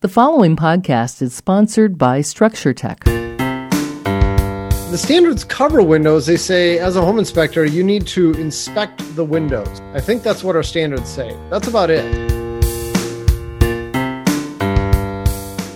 The following podcast is sponsored by Structure Tech. The standards cover windows. They say, as a home inspector, you need to inspect the windows. I think that's what our standards say. That's about it.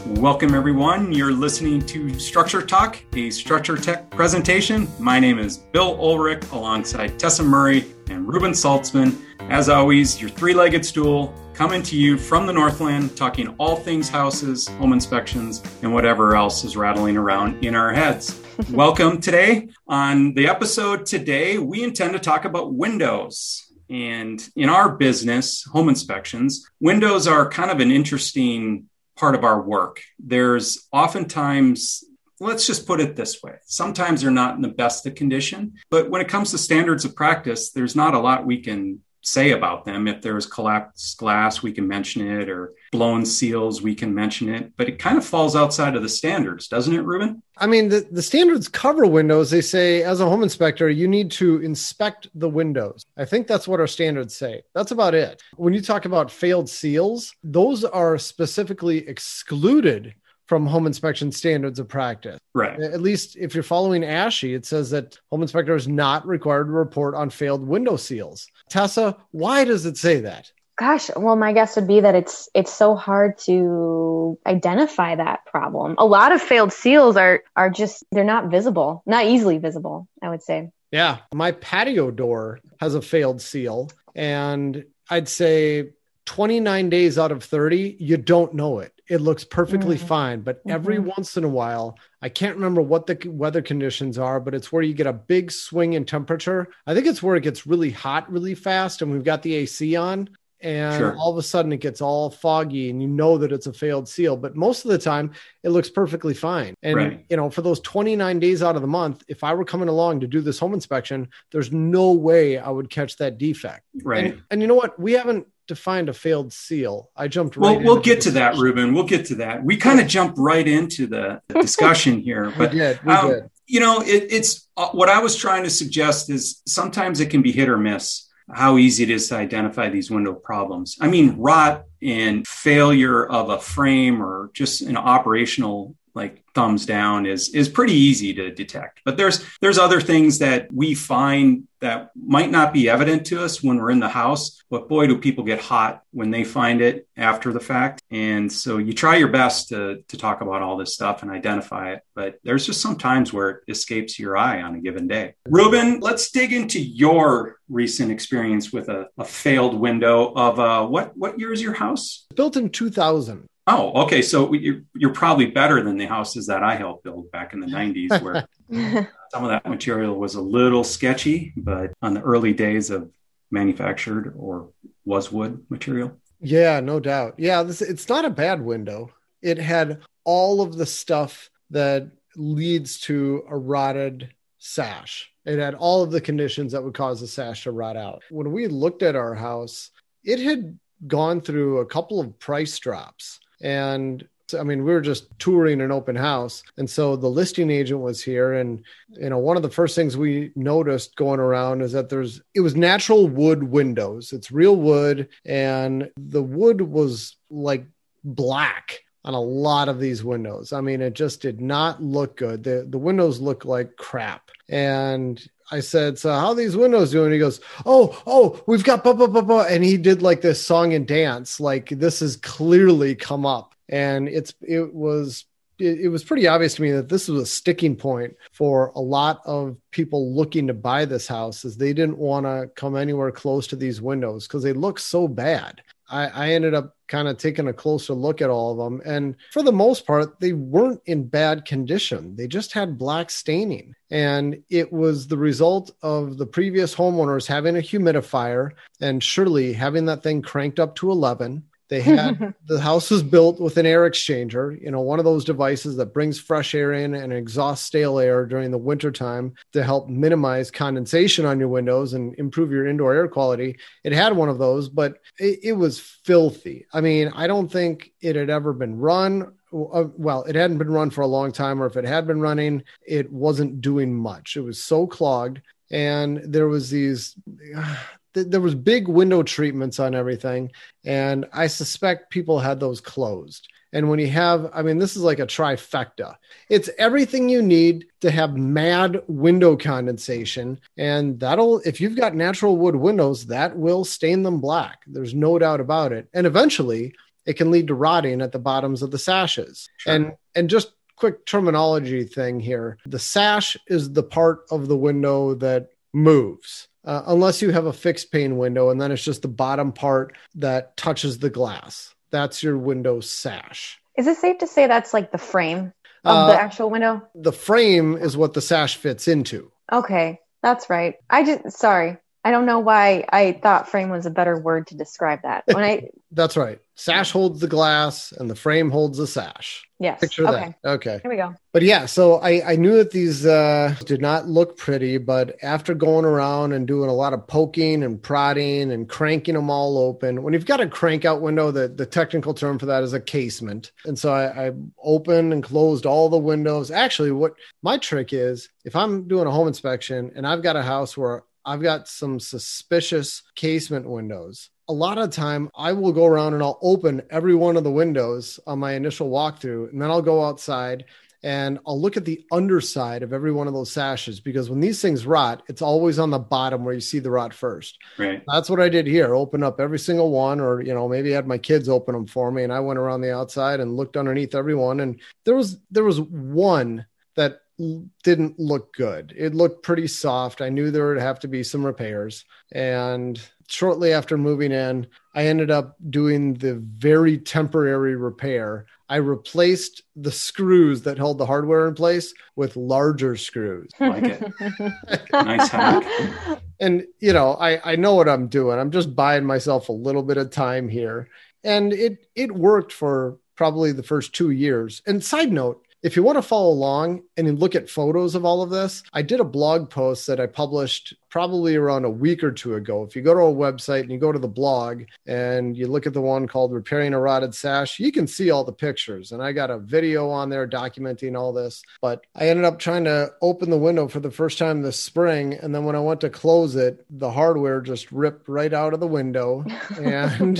Welcome, everyone. You're listening to Structure Talk, a Structure Tech presentation. My name is Bill Oelrich alongside Tessa Murry and Reuben Saltzman. As always, your three legged stool coming to you from the Northland, talking all things houses, home inspections, and whatever else is rattling around in our heads. Welcome today. On the episode today, we intend to talk about windows. And in our business, home inspections, windows are kind of an interesting part of our work. There's oftentimes let's just put it this way. Sometimes they're not in the best of condition, but when it comes to standards of practice, there's not a lot we can say about them. If there's collapsed glass, we can mention it, or blown seals, we can mention it. But it kind of falls outside of the standards, doesn't it, Reuben? I mean, the, the standards cover windows. They say, as a home inspector, you need to inspect the windows. I think that's what our standards say. That's about it. When you talk about failed seals, those are specifically excluded from home inspection standards of practice. Right. At least if you're following ASHI, it says that home inspector is not required to report on failed window seals. Tessa, why does it say that? Gosh, well, my guess would be that it's it's so hard to identify that problem. A lot of failed seals are are just they're not visible, not easily visible. I would say. Yeah, my patio door has a failed seal, and I'd say 29 days out of 30, you don't know it. It looks perfectly mm-hmm. fine. But mm-hmm. every once in a while, I can't remember what the weather conditions are, but it's where you get a big swing in temperature. I think it's where it gets really hot really fast, and we've got the AC on. And sure. all of a sudden it gets all foggy and you know that it's a failed seal. But most of the time it looks perfectly fine. And, right. you know, for those 29 days out of the month, if I were coming along to do this home inspection, there's no way I would catch that defect. Right. And, and you know what? We haven't defined a failed seal. I jumped right. Well, we'll get to that, Reuben. We'll get to that. We kind of jumped right into the, the discussion here, but we did. We um, did. you know, it, it's uh, what I was trying to suggest is sometimes it can be hit or miss how easy it is to identify these window problems. I mean, rot and failure of a frame or just an operational like thumbs down is is pretty easy to detect. But there's there's other things that we find that might not be evident to us when we're in the house but boy do people get hot when they find it after the fact. And so you try your best to to talk about all this stuff and identify it but there's just some times where it escapes your eye on a given day. Reuben let's dig into your recent experience with a, a failed window of uh, what what year is your house? Built in 2000 Oh, okay. So you're, you're probably better than the houses that I helped build back in the 90s, where some of that material was a little sketchy, but on the early days of manufactured or was wood material. Yeah, no doubt. Yeah, this, it's not a bad window. It had all of the stuff that leads to a rotted sash. It had all of the conditions that would cause the sash to rot out. When we looked at our house, it had gone through a couple of price drops and I mean, we were just touring an open house. And so the listing agent was here. And, you know, one of the first things we noticed going around is that there's, it was natural wood windows. It's real wood. And the wood was like black on a lot of these windows. I mean, it just did not look good. The, the windows look like crap. And I said, "So how these windows doing?" He goes, "Oh, oh, we've got blah blah blah blah," and he did like this song and dance, like this has clearly come up, and it's it was it, it, was pretty obvious to me that this was a sticking point for a lot of people looking to buy this house, is they didn't want to come anywhere close to these windows because they look so bad. I, I ended up kind of taking a closer look at all of them. And for the most part, they weren't in bad condition. They just had black staining. And it was the result of the previous homeowners having a humidifier and surely having that thing cranked up to 11 they had the house was built with an air exchanger, you know, one of those devices that brings fresh air in and exhausts stale air during the wintertime to help minimize condensation on your windows and improve your indoor air quality. It had one of those, but it, it was filthy. I mean, I don't think it had ever been run uh, well, it hadn't been run for a long time, or if it had been running, it wasn't doing much. It was so clogged, and there was these th- there was big window treatments on everything and i suspect people had those closed And when you have, I mean, this is like a trifecta. It's everything you need to have mad window condensation. And that'll, if you've got natural wood windows, that will stain them black. There's no doubt about it. And eventually, it can lead to rotting at the bottoms of the sashes. Sure. And and just quick terminology thing here. The sash is the part of the window that moves. Uh, unless you have a fixed pane window and then it's just the bottom part that touches the glass. That's your window sash. Is it safe to say that's like the frame of uh, the actual window? The frame is what the sash fits into. Okay, that's right. I just sorry. I don't know why I thought frame was a better word to describe that. When I That's right. Sash holds the glass and the frame holds the sash. Yes. Picture okay. that. Okay. Here we go. But yeah, so I, I knew that these uh, did not look pretty, but after going around and doing a lot of poking and prodding and cranking them all open, when you've got a crank out window, the, the technical term for that is a casement. And so I, I opened and closed all the windows. Actually, what my trick is if I'm doing a home inspection and I've got a house where I've got some suspicious casement windows. A lot of time I will go around and I'll open every one of the windows on my initial walkthrough, and then I'll go outside and I'll look at the underside of every one of those sashes because when these things rot, it's always on the bottom where you see the rot first. Right. That's what I did here. Open up every single one, or you know, maybe I had my kids open them for me, and I went around the outside and looked underneath every one, and there was there was one that didn't look good. It looked pretty soft. I knew there would have to be some repairs. And shortly after moving in, I ended up doing the very temporary repair. I replaced the screws that held the hardware in place with larger screws. Like it. nice hack. And, you know, I, I know what I'm doing. I'm just buying myself a little bit of time here. And it it worked for probably the first two years. And side note, if you want to follow along and look at photos of all of this, I did a blog post that I published probably around a week or two ago. If you go to our website and you go to the blog and you look at the one called Repairing a Rotted Sash, you can see all the pictures. And I got a video on there documenting all this. But I ended up trying to open the window for the first time this spring. And then when I went to close it, the hardware just ripped right out of the window and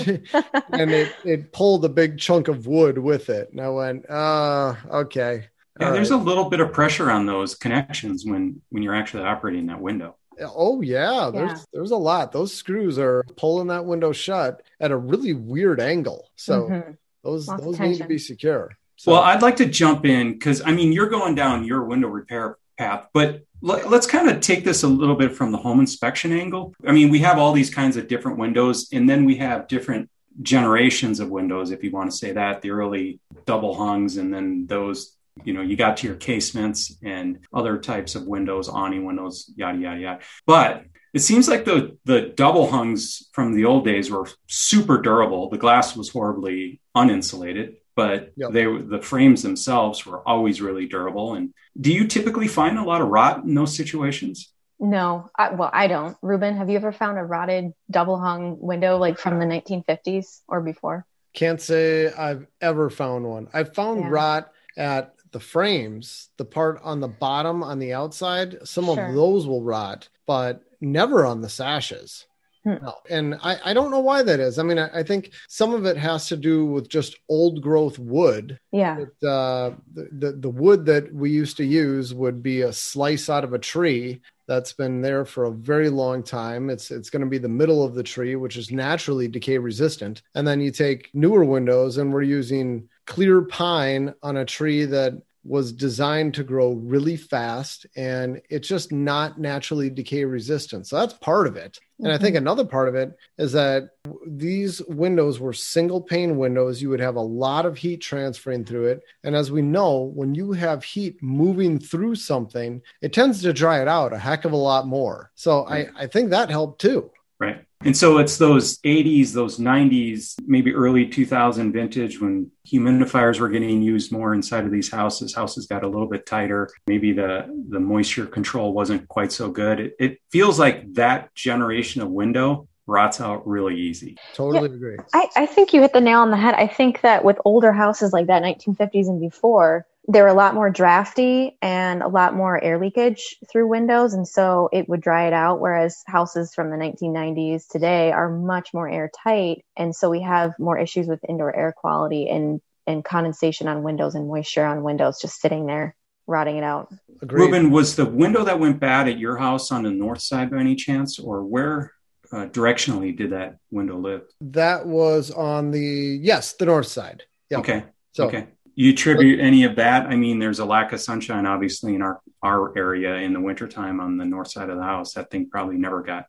and it, it pulled a big chunk of wood with it. And I went, uh, okay. Yeah, there's right. a little bit of pressure on those connections when when you're actually operating that window. Oh yeah, there's yeah. there's a lot. Those screws are pulling that window shut at a really weird angle. So mm-hmm. those Lots those need to be secure. So. Well, I'd like to jump in because I mean you're going down your window repair path, but let's kind of take this a little bit from the home inspection angle. I mean, we have all these kinds of different windows, and then we have different generations of windows, if you want to say that, the early double hungs, and then those you know you got to your casements and other types of windows awning windows yada yada yada. But it seems like the the double hungs from the old days were super durable. The glass was horribly uninsulated but yep. they the frames themselves were always really durable. And do you typically find a lot of rot in those situations? No. I, well i don't. Reuben have you ever found a rotted double hung window like from the 1950s or before? Can't say i've ever found one. I've found yeah. rot at the frames, the part on the bottom on the outside, some sure. of those will rot, but never on the sashes. Hmm. No. And I, I don't know why that is. I mean, I, I, think some of it has to do with just old growth wood. Yeah. Uh, the, the, the wood that we used to use would be a slice out of a tree that's been there for a very long time. It's it's going to be the middle of the tree, which is naturally decay resistant. And then you take newer windows, and we're using clear pine on a tree that was designed to grow really fast and it's just not naturally decay resistant. So that's part of it. And mm-hmm. I think mm-hmm. another part of it is that these windows were single pane windows. You would have a lot of heat transferring through it. And as we know, when you have heat moving through something, it tends to dry it out a heck of a lot more. So I, I think that helped too. Right. And so it's those 80s, those 90s, maybe early 2000 vintage when humidifiers were getting used more inside of these houses. Houses got a little bit tighter. Maybe the, the moisture control wasn't quite so good. It, it feels like that generation of window rots out really easy. Totally yeah, agree. I, I think you hit the nail on the head. I think that with older houses like that, 1950s and before, they were a lot more drafty and a lot more air leakage through windows. And so it would dry it out. Whereas houses from the 1990s today are much more airtight. And so we have more issues with indoor air quality. And and condensation on windows and moisture on windows just sitting there rotting it out. Agreed. Reuben, was the window that went bad at your house on the north side by any chance, or where uh, directionally did that window live? That was on the yes, the north side. Yep. Okay. So okay. You attribute any of that? I mean, there's a lack of sunshine, obviously, in our, our area in the wintertime on the north side of the house. That thing probably never got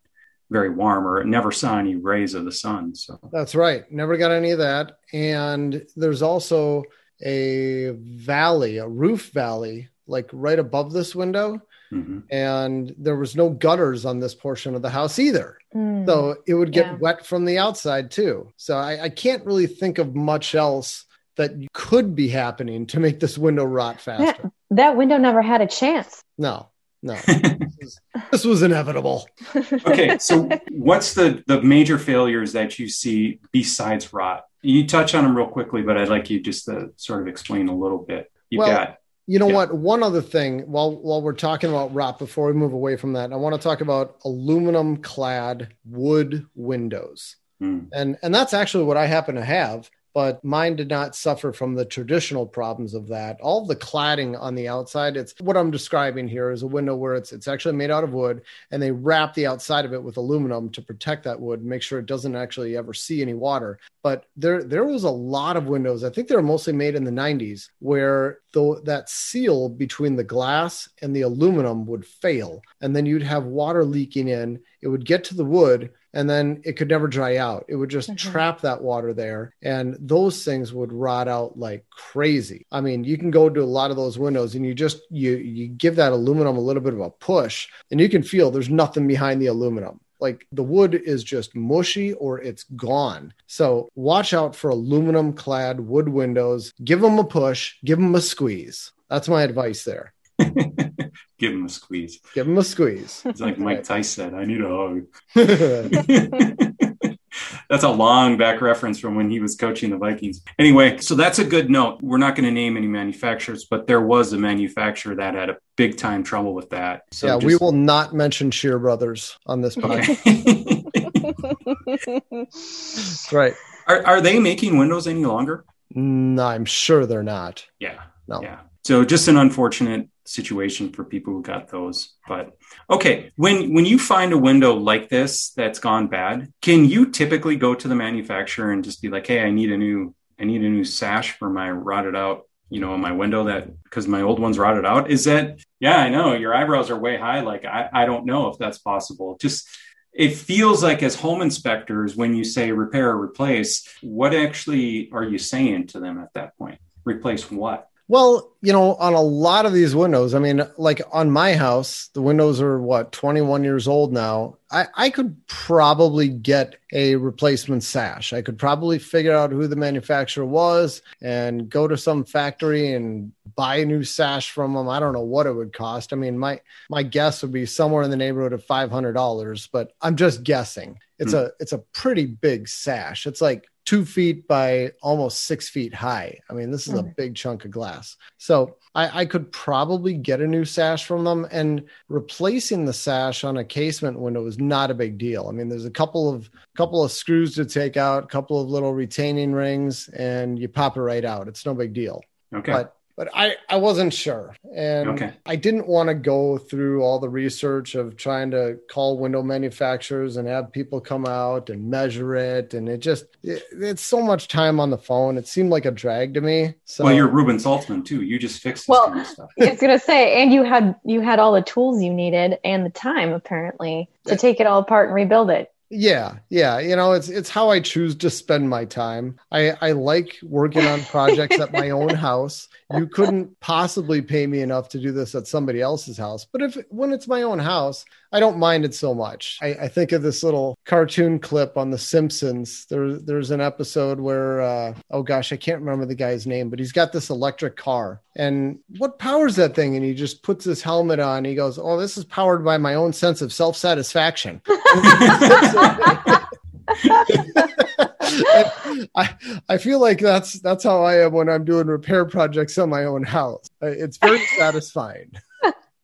very warm or it never saw any rays of the sun. So that's right. Never got any of that. And there's also a valley, a roof valley, like right above this window. mhm. And there was no gutters on this portion of the house either. Mm. So it would get Yeah. wet from the outside too. So I, I can't really think of much else that could be happening to make this window rot faster. that window never had a chance. No, no. this, was, this was inevitable. okay. So what's the, the major failures that you see besides rot? You touch on them real quickly, but I'd like you just to sort of explain a little bit. You Well, got You know Yeah. what? One other thing while while we're talking about rot, before we move away from that, I want to talk about aluminum clad wood windows. hmm, And and that's actually what I happen to have, but mine did not suffer from the traditional problems of that. All the cladding on the outside, it's what I'm describing here is a window where it's it's actually made out of wood and they wrap the outside of it with aluminum to protect that wood, make sure it doesn't actually ever see any water. But there there was a lot of windows. I think they were mostly made in the 90s where the, that seal between the glass and the aluminum would fail and then you'd have water leaking in. It would get to the wood and then it could never dry out. It would just Mhm. trap that water there, and those things would rot out like crazy. I mean, you can go to a lot of those windows, and you just you you give that aluminum a little bit of a push, and you can feel there's nothing behind the aluminum. Like the wood is just mushy or it's gone. So watch out for aluminum clad wood windows. Give them a push, give them a squeeze. That's my advice there. give him a squeeze. Give him a squeeze. It's like Mike. Tice said, I need a hug. that's a long back reference from when he was coaching the Vikings. Anyway, so that's a good note. We're not going to name any manufacturers, but there was a manufacturer that had a big time trouble with that. So we just- will not mention Shear Brothers on this podcast. Okay. right. are, are they making Windows any longer? No, I'm sure they're not. Yeah. No. Yeah. So just an unfortunate situation for people who got those. But okay, when when you find a window like this that's gone bad, can you typically go to the manufacturer and just be like, "Hey, I need a new I need a new sash for my rotted out, you know, my window that because my old one's rotted out." Is that Yeah, I know your eyebrows are way high like I I don't know if that's possible. Just it feels like as home inspectors when you say repair or replace, what actually are you saying to them at that point? Replace what? Well, you know, on a lot of these windows, I mean, like on my house, the windows are what, 21 years old now. I, I could probably get a replacement sash. I could probably figure out who the manufacturer was and go to some factory and buy a new sash from them. I don't know what it would cost. I mean, my my guess would be somewhere in the neighborhood of $500, but I'm just guessing. It's Hmm. a it's a pretty big sash. It's like two feet by almost six feet high. I mean, this is a Mhm. big chunk of glass. So I, I could probably get a new sash from them, and replacing the sash on a casement window is not a big deal. I mean, there's a couple of couple of screws to take out, a couple of little retaining rings, and you pop it right out. It's no big deal Okay. but but I I wasn't sure, and Okay. I didn't want to go through all the research of trying to call window manufacturers and have people come out and measure it, and it just it, it's so much time on the phone. It seemed like a drag to me. So well, you're Reuben Saltzman too. You just fixed this Well, kind of stuff. I was gonna say, and you had you had all the tools you needed and the time apparently to take it all apart and rebuild it. Yeah, yeah. You know, it's it's how I choose to spend my time. I I like working on projects at my own house. You couldn't possibly pay me enough to do this at somebody else's house. But if when it's my own house, I don't mind it so much. I, I think of this little cartoon clip on The Simpsons. There, there's an episode where, uh, oh gosh, I can't remember the guy's name, but he's got this electric car. And what powers that thing? And he just puts his helmet on. He goes, Oh, this is powered by my own sense of self satisfaction. I I feel like that's that's how I am when I'm doing repair projects on my own house. Uh, It's very satisfying.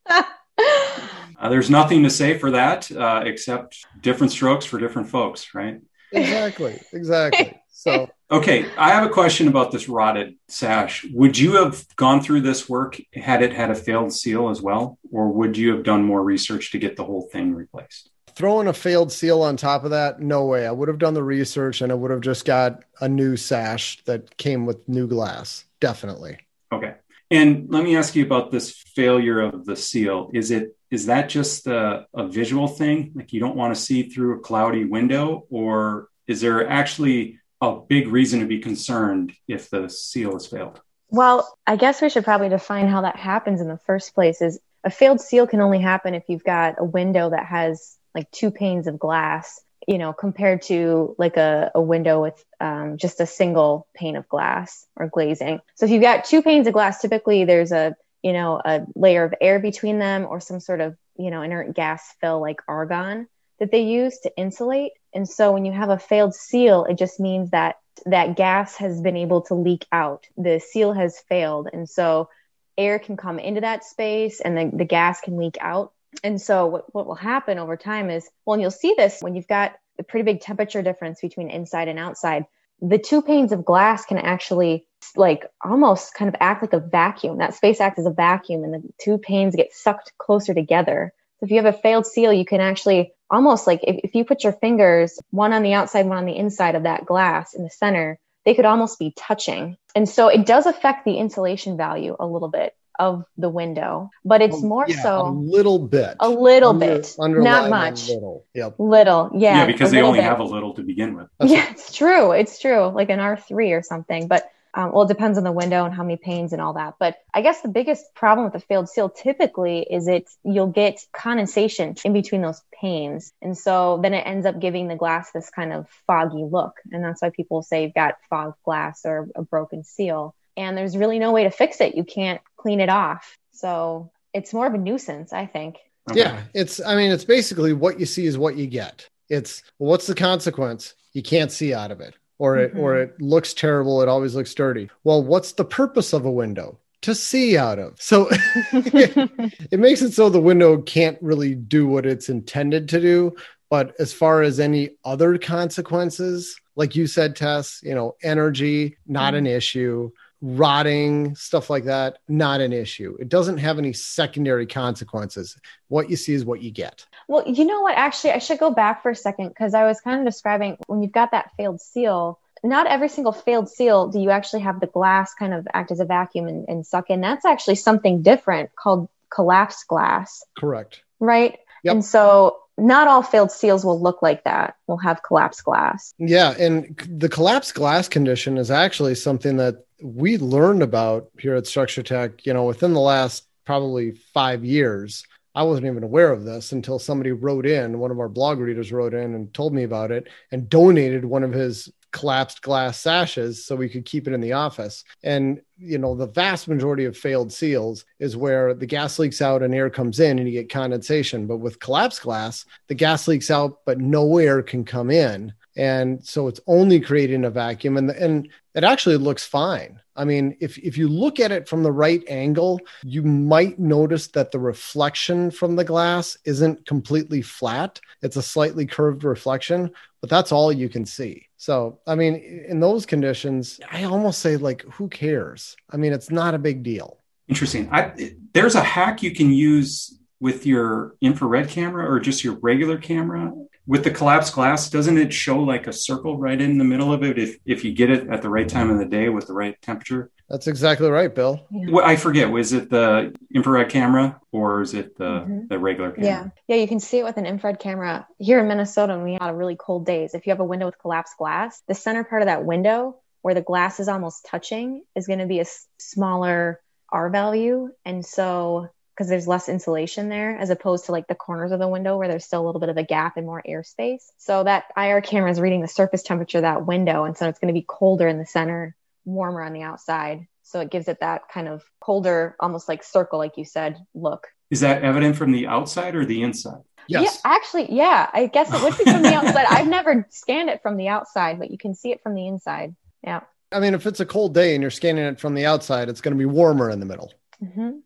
Uh, there's nothing to say for that uh, except different strokes for different folks, right? Exactly, exactly. So Okay, I have a question about this rotted sash. Would you have gone through this work had it had a failed seal as well, or would you have done more research to get the whole thing replaced? Throwing a failed seal on top of that, no way. I would have done the research and I would have just got a new sash that came with new glass. Definitely. Okay. And let me ask you about this failure of the seal. Is it is that just a, a visual thing? Like you don't want to see through a cloudy window, or is there actually a big reason to be concerned if the seal has failed? Well, I guess we should probably define how that happens in the first place. Is a failed seal can only happen if you've got a window that has like two panes of glass, you know, compared to like a, a window with um, just a single pane of glass or glazing. So if you've got two panes of glass, typically there's a you know a layer of air between them or some sort of you know inert gas fill like argon that they use to insulate. And so when you have a failed seal, it just means that that gas has been able to leak out. The seal has failed. And so air can come into that space and the, the gas can leak out. And so what, what will happen over time is, well, and you'll see this when you've got a pretty big temperature difference between inside and outside. The two panes of glass can actually like almost kind of act like a vacuum. That space acts as a vacuum and the two panes get sucked closer together. So if you have a failed seal, you can actually almost like if, if you put your fingers one on the outside, one on the inside of that glass in the center, they could almost be touching. And so it does affect the insulation value a little bit of the window, but it's more yeah, so a little bit, a little Under- bit, not much. Little. Yep. Little, yeah. Yeah, because they only bit. have a little to begin with. Yeah, it's true. It's true. Like an R3 or something. But um, well, it depends on the window and how many panes and all that. But I guess the biggest problem with the failed seal typically is it you'll get condensation in between those panes. And so then it ends up giving the glass this kind of foggy look. And that's why people say you've got fogged glass or a broken seal. And there's really no way to fix it. You can't clean it off. So it's more of a nuisance, I think. Okay. Yeah, it's. I mean, it's basically what you see is what you get. It's well, what's the consequence? You can't see out of it, or it or Mhm. it looks terrible. It always looks dirty. Well, what's the purpose of a window? To see out of. So it makes it so the window can't really do what it's intended to do. But as far as any other consequences, like you said, Tess, you know, energy, not an issue. Rotting, stuff like that, not an issue. It doesn't have any secondary consequences. What you see is what you get. Well, you know what? Actually, I should go back for a second because I was kind of describing when you've got that failed seal. Not every single failed seal do you actually have the glass kind of act as a vacuum and, and suck in. That's actually something different called collapsed glass, Correct. right? Yep. And so not all failed seals will look like that. We'll have collapsed glass. Yeah, and the collapsed glass condition is actually something that we learned about here at Structure Tech, you know, within the last probably 5 years. I wasn't even aware of this until somebody wrote in, one of our blog readers wrote in and told me about it and donated one of his collapsed glass sashes so we could keep it in the office. And you know, the vast majority of failed seals is where the gas leaks out and air comes in and you get condensation. But with collapsed glass, the gas leaks out, but no air can come in. And so it's only creating a vacuum and, and it actually looks fine. I mean, if, if you look at it from the right angle, you might notice that the reflection from the glass isn't completely flat. It's a slightly curved reflection, but that's all you can see. So, I mean, in those conditions, I almost say, like, who cares? I mean, it's not a big deal. Interesting. I, there's a hack you can use with your infrared camera or just your regular camera with the collapsed glass. Doesn't it show like a circle right in the middle of it if if you get it at the right time of the day with the right temperature? That's exactly right, Bill. Well, I forget. Was it the infrared camera or is it the Mhm. the regular camera? Yeah. Yeah, you can see it with an infrared camera. Here in Minnesota, when we had really cold days, if you have a window with collapsed glass, the center part of that window where the glass is almost touching is going to be a smaller R value. And so, because there's less insulation there as opposed to like the corners of the window where there's still a little bit of a gap and more airspace. So that IR camera is reading the surface temperature of that window. And so it's going to be colder in the center, warmer on the outside. So it gives it that kind of colder, almost like circle, like you said, look. Is that evident from the outside or the inside? Yes. Yeah, actually, yeah. I guess it would be from the outside. I've never scanned it from the outside, but you can see it from the inside. Yeah. I mean, if it's a cold day and you're scanning it from the outside, it's going to be warmer in the middle. hmm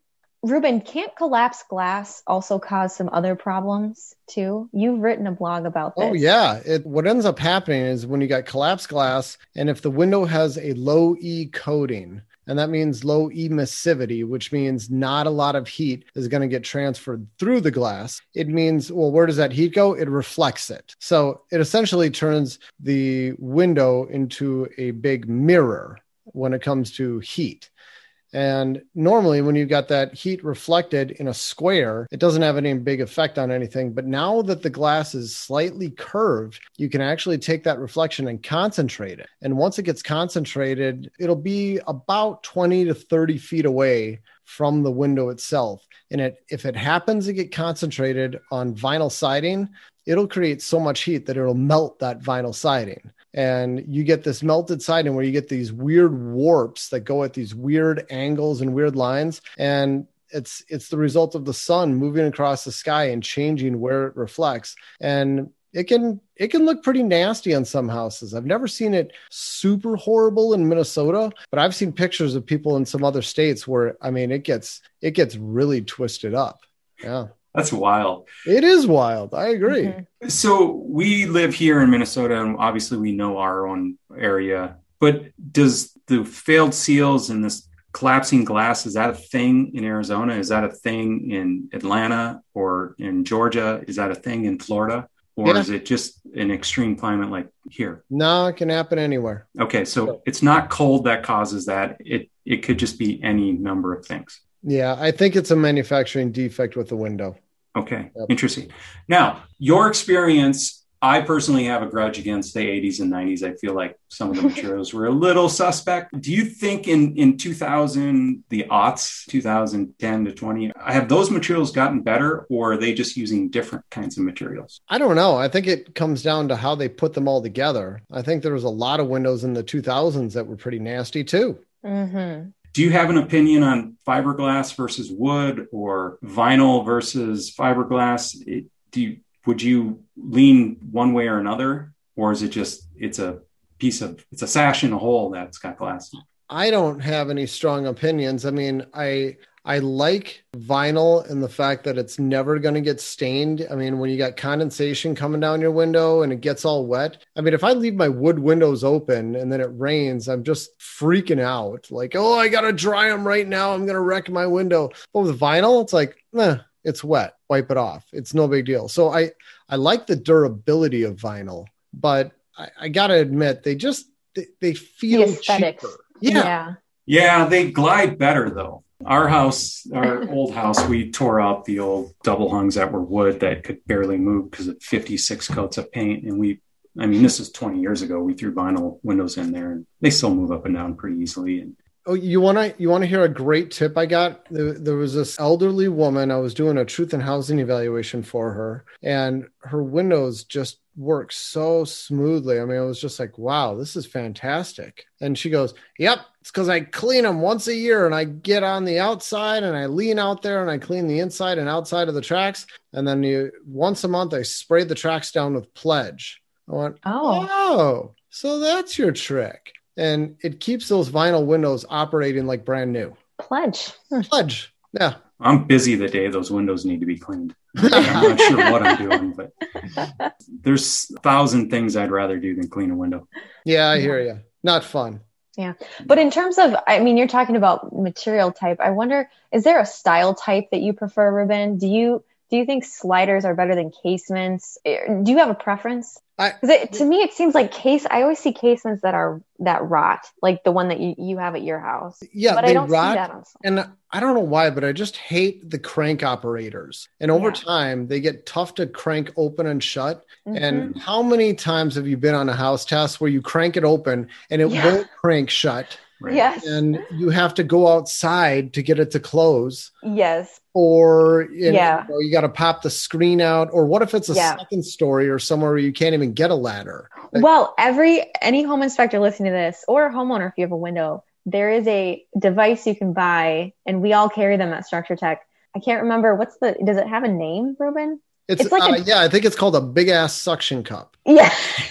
Reuben, can't collapsed glass also cause some other problems too? You've written a blog about oh, this. Oh yeah, it what ends up happening is when you got collapsed glass, and if the window has a low E coating, and that means low emissivity, which means not a lot of heat is going to get transferred through the glass. It means, well, where does that heat go? It reflects it. So it essentially turns the window into a big mirror when it comes to heat. And normally, when you've got that heat reflected in a square, it doesn't have any big effect on anything. But now that the glass is slightly curved, you can actually take that reflection and concentrate it. And once it gets concentrated, it'll be about 20 to 30 feet away from the window itself. And it, if it happens to get concentrated on vinyl siding, it'll create so much heat that it'll melt that vinyl siding and you get this melted siding where you get these weird warps that go at these weird angles and weird lines and it's it's the result of the sun moving across the sky and changing where it reflects. And it can it can look pretty nasty on some houses. I've never seen it super horrible in minnesota but i've seen pictures of people in some other states where i mean it gets it gets really twisted up. Yeah that's wild. It is wild. I agree. Mm-hmm. So we live here in Minnesota, and obviously we know our own area. But does the failed seals and this collapsing glass is that a thing in Arizona? Is that a thing in Atlanta or in Georgia? Is that a thing in Florida? Or yeah. is it just an extreme climate like here? No, it can happen anywhere. Okay, so it's not cold that causes that. It it could just be any number of things. Yeah, I think it's a manufacturing defect with the window. Okay, yep. interesting. Now, your experience, I personally have a grudge against the 80s and 90s. I feel like some of the materials were a little suspect. Do you think in, in 2000, the aughts, 2010 to 20, have those materials gotten better or are they just using different kinds of materials? I don't know. I think it comes down to how they put them all together. I think there was a lot of windows in the 2000s that were pretty nasty too. Mm-hmm. Do you have an opinion on fiberglass versus wood or vinyl versus fiberglass? It, do you, would you lean one way or another, or is it just it's a piece of it's a sash in a hole that's got glass? I don't have any strong opinions. I mean, I I like vinyl and the fact that it's never going to get stained. I mean, when you got condensation coming down your window and it gets all wet. I mean, if I leave my wood windows open and then it rains, I'm just freaking out. Like, oh, I got to dry them right now. I'm going to wreck my window. But with vinyl, it's like, nah, it's wet. Wipe it off. It's no big deal. So I, I like the durability of vinyl, but I, I got to admit, they just, they, they feel the cheaper. Yeah. yeah. Yeah, they glide better though. Our house, our old house, we tore out the old double hungs that were wood that could barely move because of 56 coats of paint. And we, I mean, this is 20 years ago. We threw vinyl windows in there and they still move up and down pretty easily. And Oh, you want to you want to hear a great tip I got? There, there, was this elderly woman. I was doing a truth and housing evaluation for her, and her windows just work so smoothly. I mean, I was just like, wow, this is fantastic. And she goes, Yep, it's because I clean them once a year and I get on the outside and I lean out there and I clean the inside and outside of the tracks. And then you, once a month, I spray the tracks down with pledge. I went, Oh, oh so that's your trick. And it keeps those vinyl windows operating like brand new. Pledge. Pledge. Yeah. I'm busy the day those windows need to be cleaned. I'm not sure what I'm doing, but there's a thousand things I'd rather do than clean a window. Yeah, I hear you. Not fun. Yeah. But in terms of, I mean, you're talking about material type. I wonder, is there a style type that you prefer, Reuben? Do you, do you think sliders are better than casements? Do you have a preference? Because it, to me, it seems like case. I always see casements that are that rot, like the one that you, you have at your house. Yeah, but they rot. and I don't know why, but I just hate the crank operators. And over yeah. time, they get tough to crank open and shut. Mm-hmm. And how many times have you been on a house test where you crank it open and it yeah. won't crank shut? Right. Yes. And you have to go outside to get it to close. Yes. Or you know, yeah. you, you got to pop the screen out. Or what if it's a yeah. second story or somewhere where you can't even get a ladder? Well, every any home inspector listening to this or a homeowner, if you have a window, there is a device you can buy, and we all carry them at Structure Tech. I can't remember what's the. Does it have a name, Reuben? It's, It's like uh, a- yeah, I think it's called a big ass suction cup. Yeah.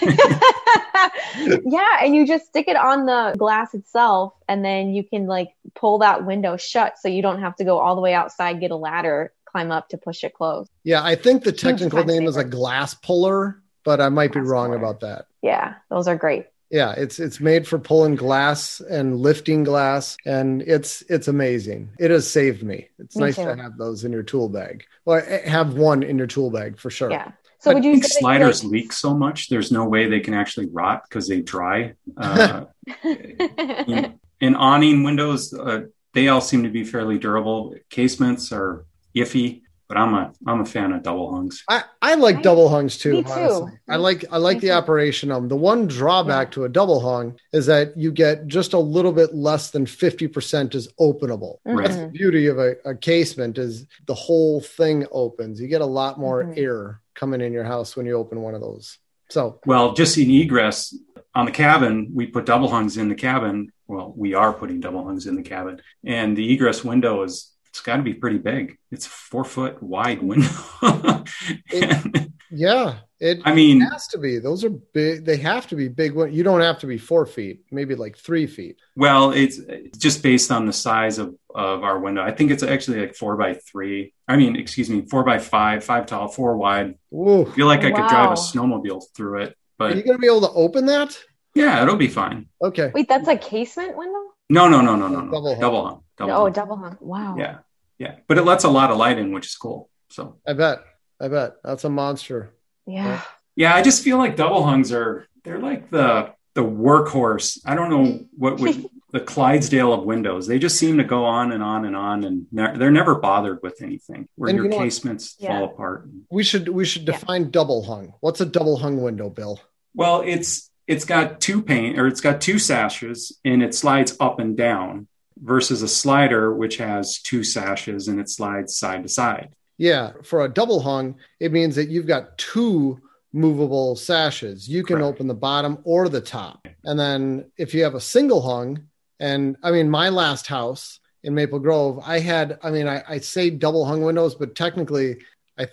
yeah, and you just stick it on the glass itself and then you can like pull that window shut so you don't have to go all the way outside, get a ladder, climb up to push it closed. Yeah, I think the technical name is a glass puller, but I might be wrong puller. about that. Yeah, those are great. Yeah, it's it's made for pulling glass and lifting glass, and it's it's amazing. It has saved me. It's Me nice too. to have those in your tool bag. Well, eh, have one in your tool bag for sure. Yeah. So would you think say that you, sliders like- leak so much. There's no way they can actually rot because they dry. Uh, in, in awning windows, uh, they all seem to be fairly durable. Casements are iffy, but I'm a I'm a fan of double hungs. I, I like I- double hungs too. me too. I like I like Me the too. operation of them. The one drawback to a double hung is that you get just a little bit less than fifty percent is openable. Right. That's the beauty of a, a casement is the whole thing opens. You get a lot more Mhm. air coming in your house when you open one of those. So Well, just in egress on the cabin, we put double hungs in the cabin. Well, we are putting double hungs in the cabin, and the egress window is it's got to be pretty big. It's a four foot wide window. And, yeah, it I mean, it has to be. Those are big. They have to be big. win- You don't have to be four feet. Maybe like three feet. well, it's it's just based on the size of of our window. I think it's actually like four by three. I mean, excuse me, four by five, five tall, four wide. Whoa. I feel like I could drive a snowmobile through it, But Are you but going to be able to open that? yeah, it'll be fine. Okay. Wait, that's a casement window? No, no, no, no, no, no. Double hung. double hung. Double oh, hung. double hung. Wow. Yeah, yeah, but it lets a lot of light in, which is cool. So I bet. I bet. That's a monster. Yeah. yeah, I just feel like double hungs are they're like the the workhorse. I don't know what would the Clydesdale of windows. They just seem to go on and on and on, and ne- they're never bothered with anything. Where And your you know casements Yeah. fall apart. We should we should Yeah. define double hung. What's a double hung window, Bill? Well, it's it's got two pane or it's got two sashes and it slides up and down versus a slider which has two sashes and it slides side to side. Yeah, for a double hung, it means that you've got two movable sashes. You can Correct. open the bottom or the top. And then if you have a single hung, and I mean, my last house in Maple Grove, I had, I mean, I, I say double hung windows, but technically, I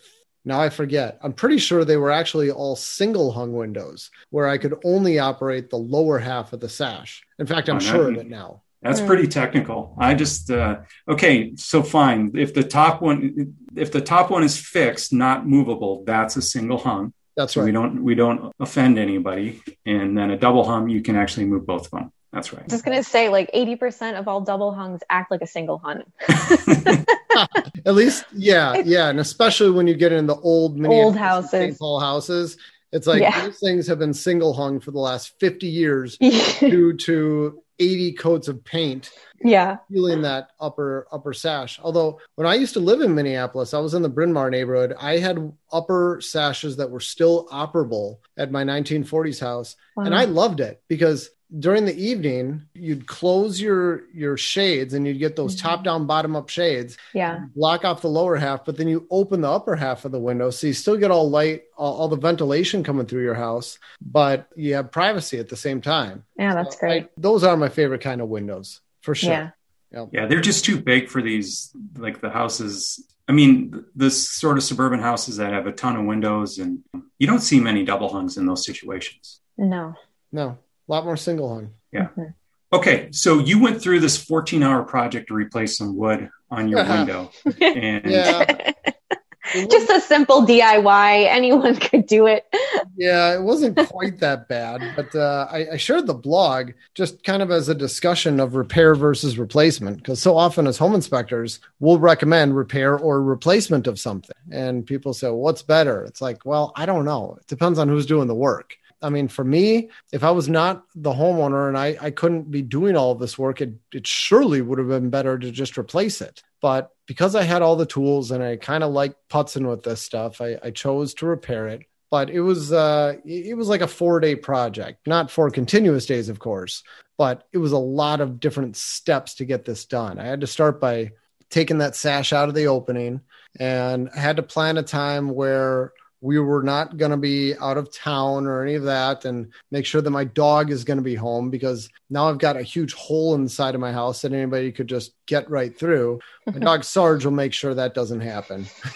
now I forget. I'm pretty sure they were actually all single hung windows where I could only operate the lower half of the sash. In fact, I'm Oh, sure of it now. That's Hmm. pretty technical. I just uh, okay, so fine. If the top one if the top one is fixed, not movable, that's a single hung. That's right. So we don't we don't offend anybody. And then a double hung, you can actually move both of them. That's right. I'm just gonna say, like eighty percent of all double hungs act like a single hung. At least, yeah, yeah, and especially when you get in the old Old houses. St. Paul houses, it's like Yeah. those things have been single hung for the last fifty years due to eighty coats of paint yeah. peeling that upper upper sash. Although when I used to live in Minneapolis, I was in the Bryn Mawr neighborhood. I had upper sashes that were still operable at my 1940s house, and I loved it because during the evening you'd close your your shades and you'd get those Mhm. top down bottom up shades Yeah. block off the lower half, but then you open the upper half of the window, so you still get all light, all, all the ventilation coming through your house, but you have privacy at the same time. Yeah, that's So great. I- those are my favorite kind of windows for sure. Yeah. Yeah, they're just too big for these, like the houses. I mean, this sort of suburban houses that have a ton of windows, and you don't see many double hungs in those situations. No. No, a lot more single hung. Yeah. Okay, so you went through this 14 hour project to replace some wood on your Uh-huh. window. And Yeah. Just a simple DIY. Anyone could do it. yeah, it wasn't quite that bad, but uh, I, I shared the blog just kind of as a discussion of repair versus replacement, because so often as home inspectors, we'll recommend repair or replacement of something. And people say, well, what's better? It's like, well, I don't know. It depends on who's doing the work. I mean, for me, if I was not the homeowner and I, I couldn't be doing all this work, it, it surely would have been better to just replace it. But because I had all the tools and I kind of like putzing with this stuff, I, I chose to repair it. But it was uh, it was like a four day project, not four continuous days, of course, but it was a lot of different steps to get this done. I had to start by taking that sash out of the opening, and I had to plan a time where we were not going to be out of town or any of that and make sure that my dog is going to be home because now I've got a huge hole inside of my house that anybody could just get right through. My dog Sarge will make sure that doesn't happen.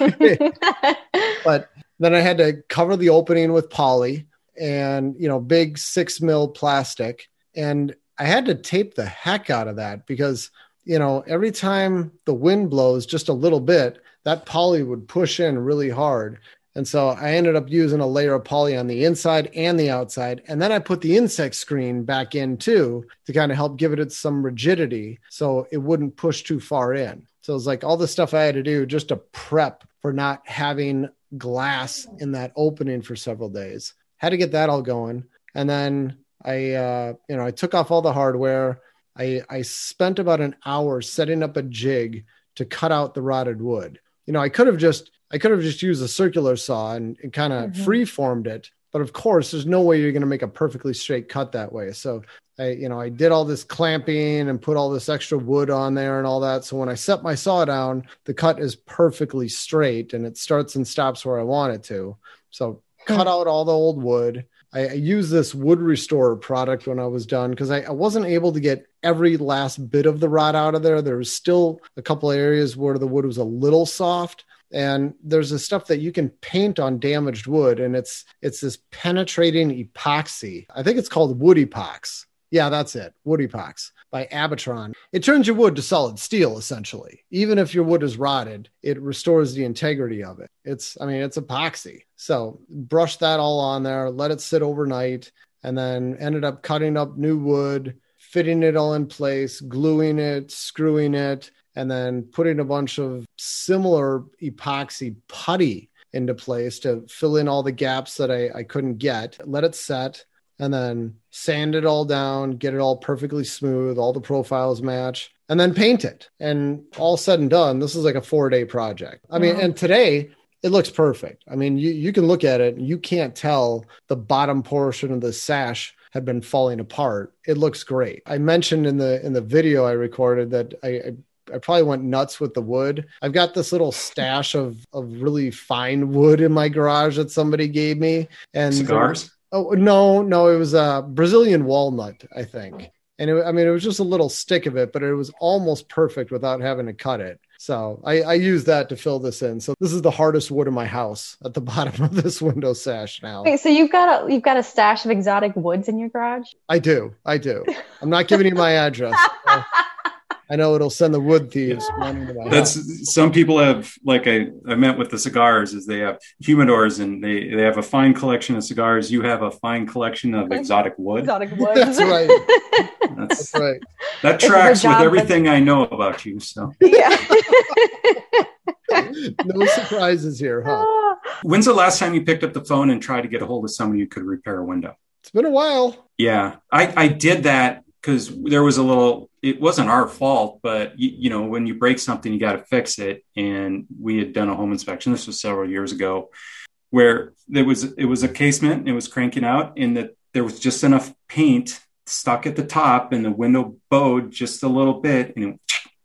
but then I had to cover the opening with poly and you know big six mil plastic, and I had to tape the heck out of that because you know every time the wind blows just a little bit, that poly would push in really hard. And so I ended up using a layer of poly on the inside and the outside. And then I put the insect screen back in too to kind of help give it some rigidity so it wouldn't push too far in. So it was like all the stuff I had to do just to prep for not having glass in that opening for several days. Had to get that all going. And then I, uh, you know, I took off all the hardware. I, I spent about an hour setting up a jig to cut out the rotted wood. You know, I could have just I could have just used a circular saw and, and kind of mm-hmm. free formed it. But of course, there's no way you're going to make a perfectly straight cut that way. So I, you know, I did all this clamping and put all this extra wood on there and all that. So when I set my saw down, the cut is perfectly straight and it starts and stops where I want it to. So cut out all the old wood. I, I used this wood restorer product when I was done because I, I, wasn't able to get every last bit of the rot out of there. There was still a couple areas where the wood was a little soft and there's a stuff that you can paint on damaged wood and it's it's this penetrating epoxy. I think it's called wood epox. Yeah that's it wood epox by Abatron it turns your wood to solid steel essentially. Even if your wood is rotted it restores the integrity of it. It's i mean it's epoxy. So brush that all on there let it sit overnight and then ended up cutting up new wood fitting it all in place gluing it screwing it and then putting a bunch of similar epoxy putty into place to fill in all the gaps that I, I couldn't get. Let it set and then sand it all down, get it all perfectly smooth, all the profiles match, and then paint it. And all said and done, this is like a four day project. I mean, and today it looks perfect. I mean, you, you can look at it and you can't tell the bottom portion of the sash had been falling apart. It looks great. I mentioned in the in the video I recorded that I, I I probably went nuts with the wood. I've got this little stash of of really fine wood in my garage that somebody gave me. And cigars. Oh no, no, it was a Brazilian walnut, I think. And it, I mean, it was just a little stick of it, but it was almost perfect without having to cut it. So I, I use that to fill this in. So this is the hardest wood in my house at the bottom of this window sash now. Wait, so you've got a you've got a stash of exotic woods in your garage? I do, I do. I'm not giving you my address. I know it'll send the wood thieves running to my That's house. some people have like I, I meant with the cigars is they have humidors and they, they have a fine collection of cigars. You have a fine collection of exotic wood. Exotic woods. That's right. That's, That's right. That tracks with everything I know about you. So yeah. no surprises here, huh? Ah. When's the last time you picked up the phone and tried to get a hold of somebody who could repair a window? It's been a while. Yeah, I, I did that because there was a little it wasn't our fault but you, you know when you break something you got to fix it. And we had done a home inspection this was several years ago where there was it was a casement and it was cranking out and that there was just enough paint stuck at the top and the window bowed just a little bit and it,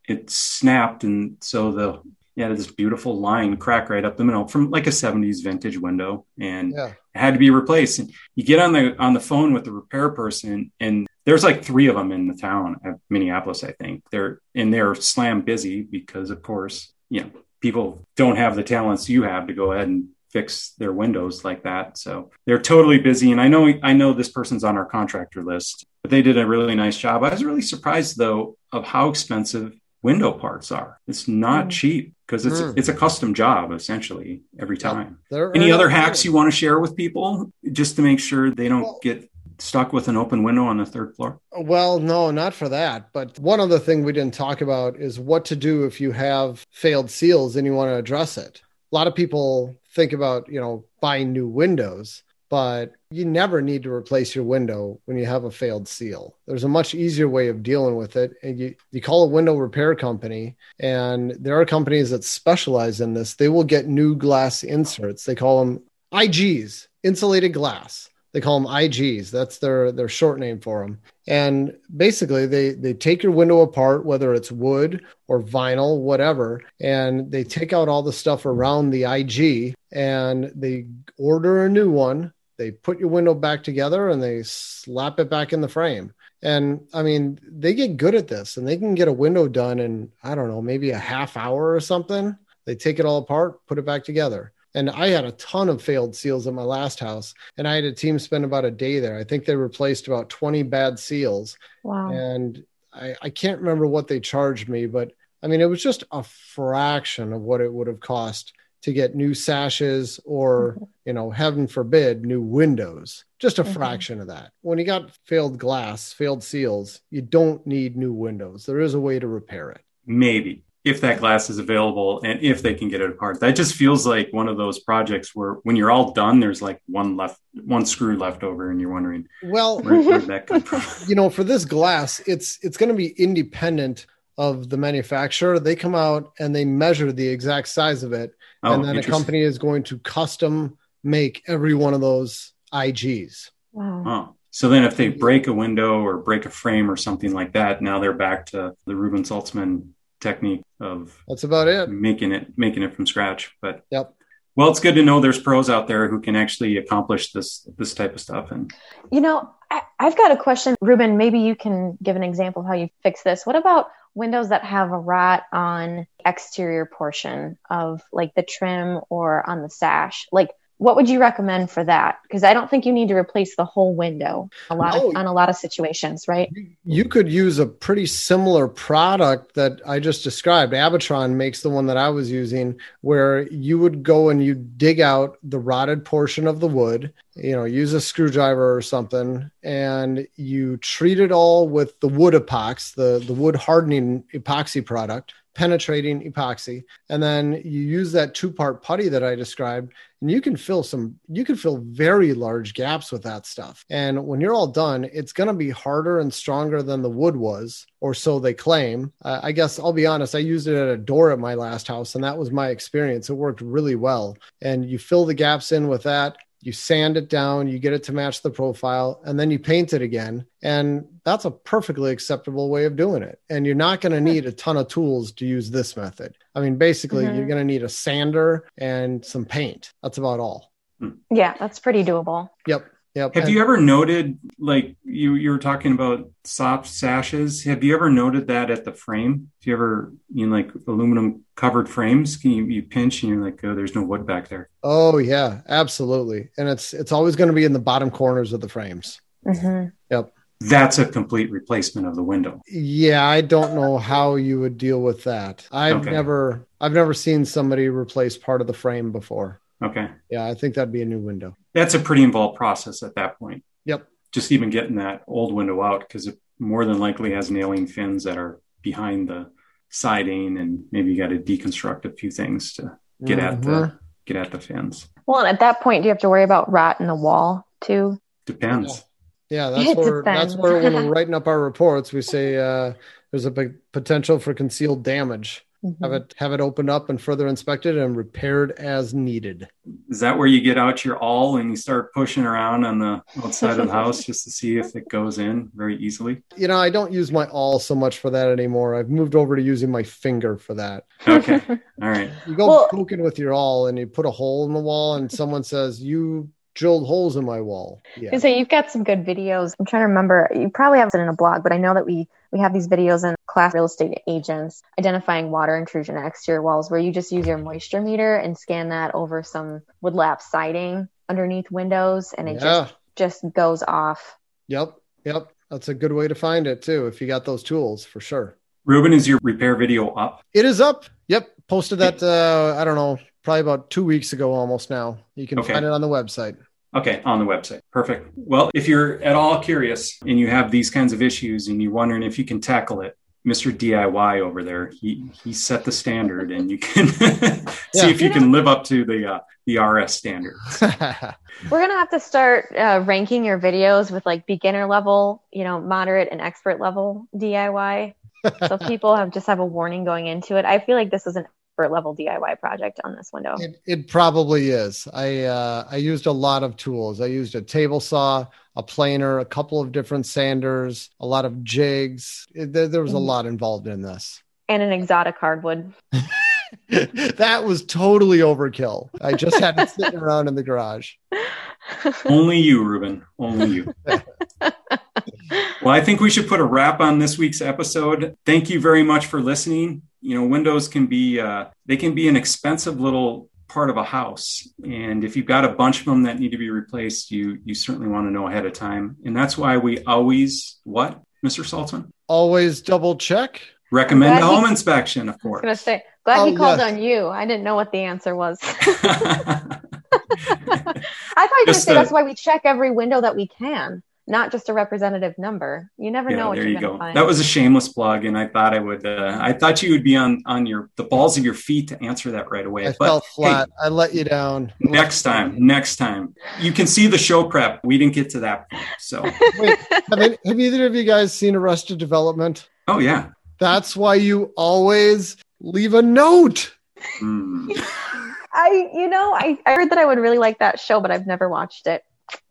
it snapped. And so the yeah this beautiful line crack right up the middle from like a 70s vintage window and yeah. it had to be replaced. And you get on the on the phone with the repair person and there's like three of them in the town of Minneapolis, I think. They're and they're slam busy because, of course, you know, people don't have the talents you have to go ahead and fix their windows like that. So they're totally busy. And I know I know this person's on our contractor list, but they did a really nice job. I was really surprised though of how expensive window parts are. It's not mm. cheap because it's mm. it's a custom job essentially every time. Yeah, Any other hacks you want to share with people just to make sure they don't well, get stuck with an open window on the third floor? Well, no, not for that. But one other thing we didn't talk about is what to do if you have failed seals and you want to address it. A lot of people think about, you know, buying new windows, but you never need to replace your window when you have a failed seal. There's a much easier way of dealing with it. And you, you call a window repair company, and there are companies that specialize in this. They will get new glass inserts. They call them IGs, insulated glass they call them IGs. That's their their short name for them. And basically, they they take your window apart, whether it's wood or vinyl, whatever, and they take out all the stuff around the IG, and they order a new one. They put your window back together, and they slap it back in the frame. And I mean, they get good at this, and they can get a window done in I don't know, maybe a half hour or something. They take it all apart, put it back together. And I had a ton of failed seals at my last house, and I had a team spend about a day there. I think they replaced about 20 bad seals. Wow. And I, I can't remember what they charged me, but I mean, it was just a fraction of what it would have cost to get new sashes or, Mm-hmm. you know, heaven forbid, new windows. Just a Mhm. fraction of that. When you got failed glass, failed seals, you don't need new windows. There is a way to repair it. maybe if that glass is available and if they can get it apart. That just feels like one of those projects where when you're all done, there's like one left, one screw left over, and you're wondering Well, where, where that come from. you know, for this glass, it's it's going to be independent of the manufacturer. They come out and they measure the exact size of it, Oh, and then a company is going to custom make every one of those IGs. Wow. Oh. So then, if they break a window or break a frame or something like that, now they're back to the Reuben Saltzman technique of That's about it. making it making it from scratch. But Yep. well, it's good to know there's pros out there who can actually accomplish this this type of stuff. And You know, I, I've got a question, Reuben. Maybe you can give an example of how you fix this. What about windows that have a rot on exterior portion of like the trim or on the sash? Like, what would you recommend for that? Because I don't think you need to replace the whole window a lot No. of, on a lot of situations, right? You could use a pretty similar product that I just described. Abatron makes the one that I was using, where you would go and you dig out the rotted portion of the wood, you know, use a screwdriver or something, and you treat it all with the wood epox, the, the wood hardening epoxy product, penetrating epoxy. And then you use that two part putty that I described, and you can fill some, you can fill very large gaps with that stuff. And when you're all done, it's going to be harder and stronger than the wood was, or so they claim. Uh, I guess I'll be honest, I used it at a door at my last house, and that was my experience. It worked really well. And you fill the gaps in with that. You sand it down, you get it to match the profile, and then you paint it again. And that's a perfectly acceptable way of doing it. And you're not going to need a ton of tools to use this method. I mean, basically, Mhm. you're going to need a sander and some paint. That's about all. Yeah, that's pretty doable. Yep. Yep. have And- you ever noted, like you you were talking about soft sashes? Have you ever noted that at the frame? If you ever you know, like aluminum covered frames, can you, you pinch and you're like, oh, there's no wood back there. Oh yeah, absolutely. And it's it's always going to be in the bottom corners of the frames. hmm That's a complete replacement of the window. Yeah, I don't know how you would deal with that. I've Okay. never I've never seen somebody replace part of the frame before. Okay. Yeah, I think that'd be a new window. That's a pretty involved process at that point. Yep. Just even getting that old window out because it more than likely has nailing fins that are behind the siding, and maybe you got to deconstruct a few things to get at Mhm. the get at the fins. Well, and at that point, do you have to worry about rot in the wall too? Depends. Yeah, that's It where that's where when we're writing up our reports, we say uh, there's a big potential for concealed damage. Mhm. Have it have it opened up and further inspected and repaired as needed. Is that where you get out your awl and you start pushing around on the outside of the house just to see if it goes in very easily? You know, I don't use my awl so much for that anymore. I've moved over to using my finger for that. Okay. All right. You go Well- poking with your awl and you put a hole in the wall, and someone says, You drilled holes in my wall. Yeah. So you've got some good videos. I'm trying to remember. You probably have it in a blog, but I know that we we have these videos in class real estate agents identifying water intrusion at exterior walls, where you just use your moisture meter and scan that over some woodlap siding underneath windows, and it Yeah. just just goes off. Yep. Yep. That's a good way to find it too, if you got those tools for sure. Reuben, is your repair video up? It is up. Yep. Posted that, uh, I don't know, probably about two weeks ago almost now. You can Okay. find it on the website. Okay, on the website. Perfect. Well, if you're at all curious and you have these kinds of issues and you're wondering if you can tackle it, Mr. DIY over there, he he set the standard and you can see Yeah. if you can live up to the uh, the RS standard. We're gonna have to start uh, ranking your videos with like beginner level, you know, moderate and expert level DIY. So people have just have a warning going into it. I feel like this is an expert level DIY project on this window. it, it probably is. I uh, I used a lot of tools. I used a table saw, a planer, a couple of different sanders, a lot of jigs. It, there, there was a Mhm. lot involved in this. And an exotic hardwood. that was totally overkill. I just had it sitting around in the garage. Only you, Reuben. Only you. well, I think we should put a wrap on this week's episode. Thank you very much for listening. You know, windows can be uh, they can be an expensive little part of a house. And if you've got a bunch of them that need to be replaced, you you certainly want to know ahead of time. And that's why we always what, Mr. Saltzman? Always double check. Recommend a home inspection, of I was course. gonna say, glad he Oh, called yes. on you. I didn't know what the answer was. I thought you were say the- that's why we check every window that we can, not just a representative number. You never know what there you're you gonna go. find. That was a shameless plug, and I thought I would. Uh, I thought you would be on on your the balls of your feet to answer that right away. I but fell hey, flat. I let you down. next time, next time, you can see the show prep. We didn't get to that point, so Wait, have, any- have either of you guys seen Arrested Development? oh yeah. That's why you always leave a note. Hmm. I, you know, I, I heard that I would really like that show, but I've never watched it.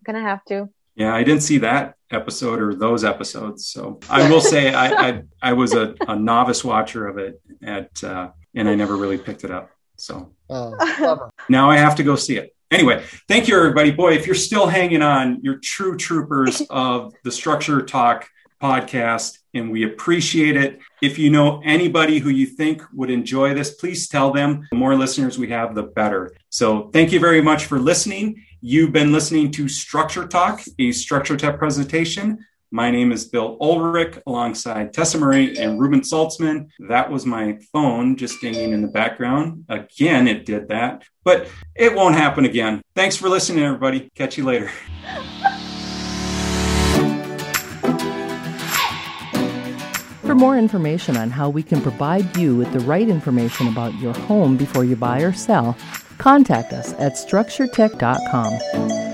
gonna have to. Yeah, I didn't see that episode or those episodes. So I will say I I, I was a, a novice watcher of it at uh, and I never really picked it up. So Oh, bummer. now I have to go see it. Anyway, thank you everybody. Boy, if you're still hanging on, you're true troopers of the Structure Talk podcast and we appreciate it. If you know anybody who you think would enjoy this, please tell them. The more listeners we have, the better. So thank you very much for listening. You've been listening to Structure Talk, a Structure Tech presentation. My name is Bill Oelrich alongside Tessa Murry and Reuben Saltzman. That was my phone just dinging in the background. Again, it did that, but it won't happen again. Thanks for listening, everybody. Catch you later. more information on how we can provide you with the right information about your home before you buy or sell, contact us at structuretech.com.